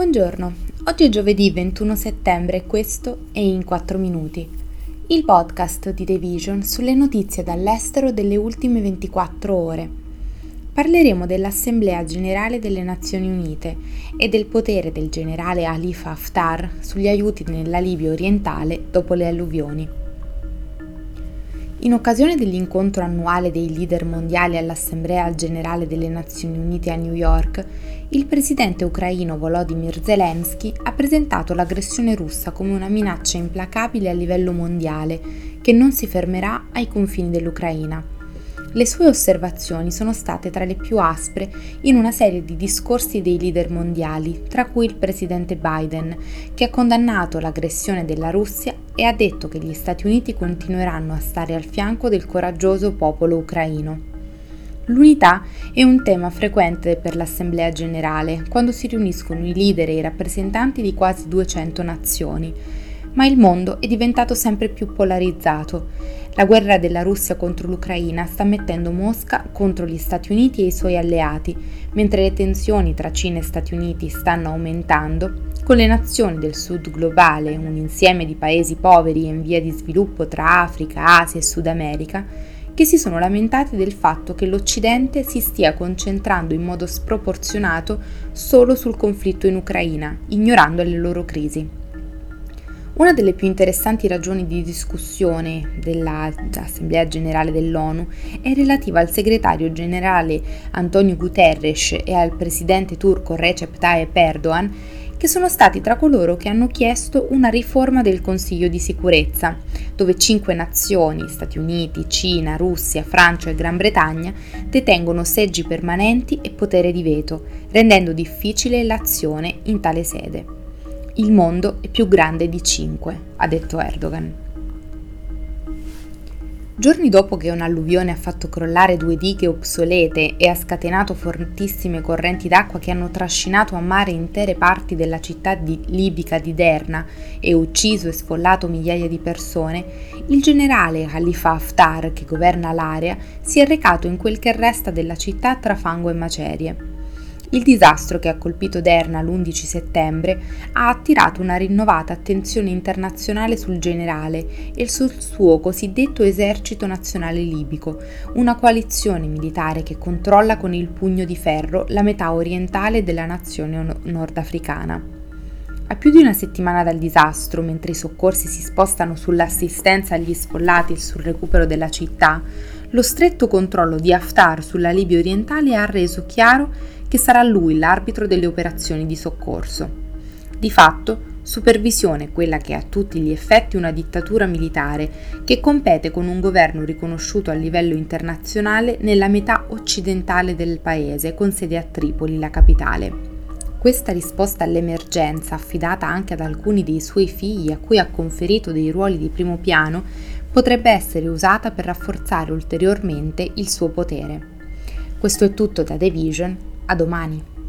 Buongiorno, oggi è giovedì 21 settembre e questo è In 4 Minuti, il podcast di The Vision sulle notizie dall'estero delle ultime 24 ore. Parleremo dell'Assemblea Generale delle Nazioni Unite e del potere del generale Khalifa Haftar sugli aiuti nella Libia orientale dopo le alluvioni. In occasione dell'incontro annuale dei leader mondiali all'Assemblea generale delle Nazioni Unite a New York, il presidente ucraino Volodymyr Zelensky ha presentato l'aggressione russa come una minaccia implacabile a livello mondiale che non si fermerà ai confini dell'Ucraina. Le sue osservazioni sono state tra le più aspre in una serie di discorsi dei leader mondiali, tra cui il presidente Biden, che ha condannato l'aggressione della Russia e ha detto che gli Stati Uniti continueranno a stare al fianco del coraggioso popolo ucraino. L'unità è un tema frequente per l'Assemblea generale, quando si riuniscono i leader e i rappresentanti di quasi 200 nazioni ma il mondo è diventato sempre più polarizzato. La guerra della Russia contro l'Ucraina sta mettendo Mosca contro gli Stati Uniti e i suoi alleati, mentre le tensioni tra Cina e Stati Uniti stanno aumentando, con le nazioni del sud globale, un insieme di paesi poveri in via di sviluppo tra Africa, Asia e Sud America, che si sono lamentati del fatto che l'Occidente si stia concentrando in modo sproporzionato solo sul conflitto in Ucraina, ignorando le loro crisi. Una delle più interessanti ragioni di discussione dell'Assemblea generale dell'ONU è relativa al segretario generale Antonio Guterres e al presidente turco Recep Tayyip Erdogan, che sono stati tra coloro che hanno chiesto una riforma del Consiglio di sicurezza, dove cinque nazioni, Stati Uniti, Cina, Russia, Francia e Gran Bretagna, detengono seggi permanenti e potere di veto, rendendo difficile l'azione in tale sede. Il mondo è più grande di cinque, ha detto Erdogan. Giorni dopo che un'alluvione ha fatto crollare due dighe obsolete e ha scatenato fortissime correnti d'acqua che hanno trascinato a mare intere parti della città di libica di Derna e ucciso e sfollato migliaia di persone, il generale Khalifa Haftar, che governa l'area, si è recato in quel che resta della città tra fango e macerie. Il disastro che ha colpito Derna l'11 settembre ha attirato una rinnovata attenzione internazionale sul generale e sul suo cosiddetto esercito nazionale libico, una coalizione militare che controlla con il pugno di ferro la metà orientale della nazione nordafricana. A più di una settimana dal disastro, mentre i soccorsi si spostano sull'assistenza agli sfollati e sul recupero della città, lo stretto controllo di Haftar sulla Libia orientale ha reso chiaro che sarà lui l'arbitro delle operazioni di soccorso. Di fatto, supervisione quella che è a tutti gli effetti una dittatura militare che compete con un governo riconosciuto a livello internazionale nella metà occidentale del paese, con sede a Tripoli, la capitale. Questa risposta all'emergenza, affidata anche ad alcuni dei suoi figli a cui ha conferito dei ruoli di primo piano, potrebbe essere usata per rafforzare ulteriormente il suo potere. Questo è tutto da The Vision a domani.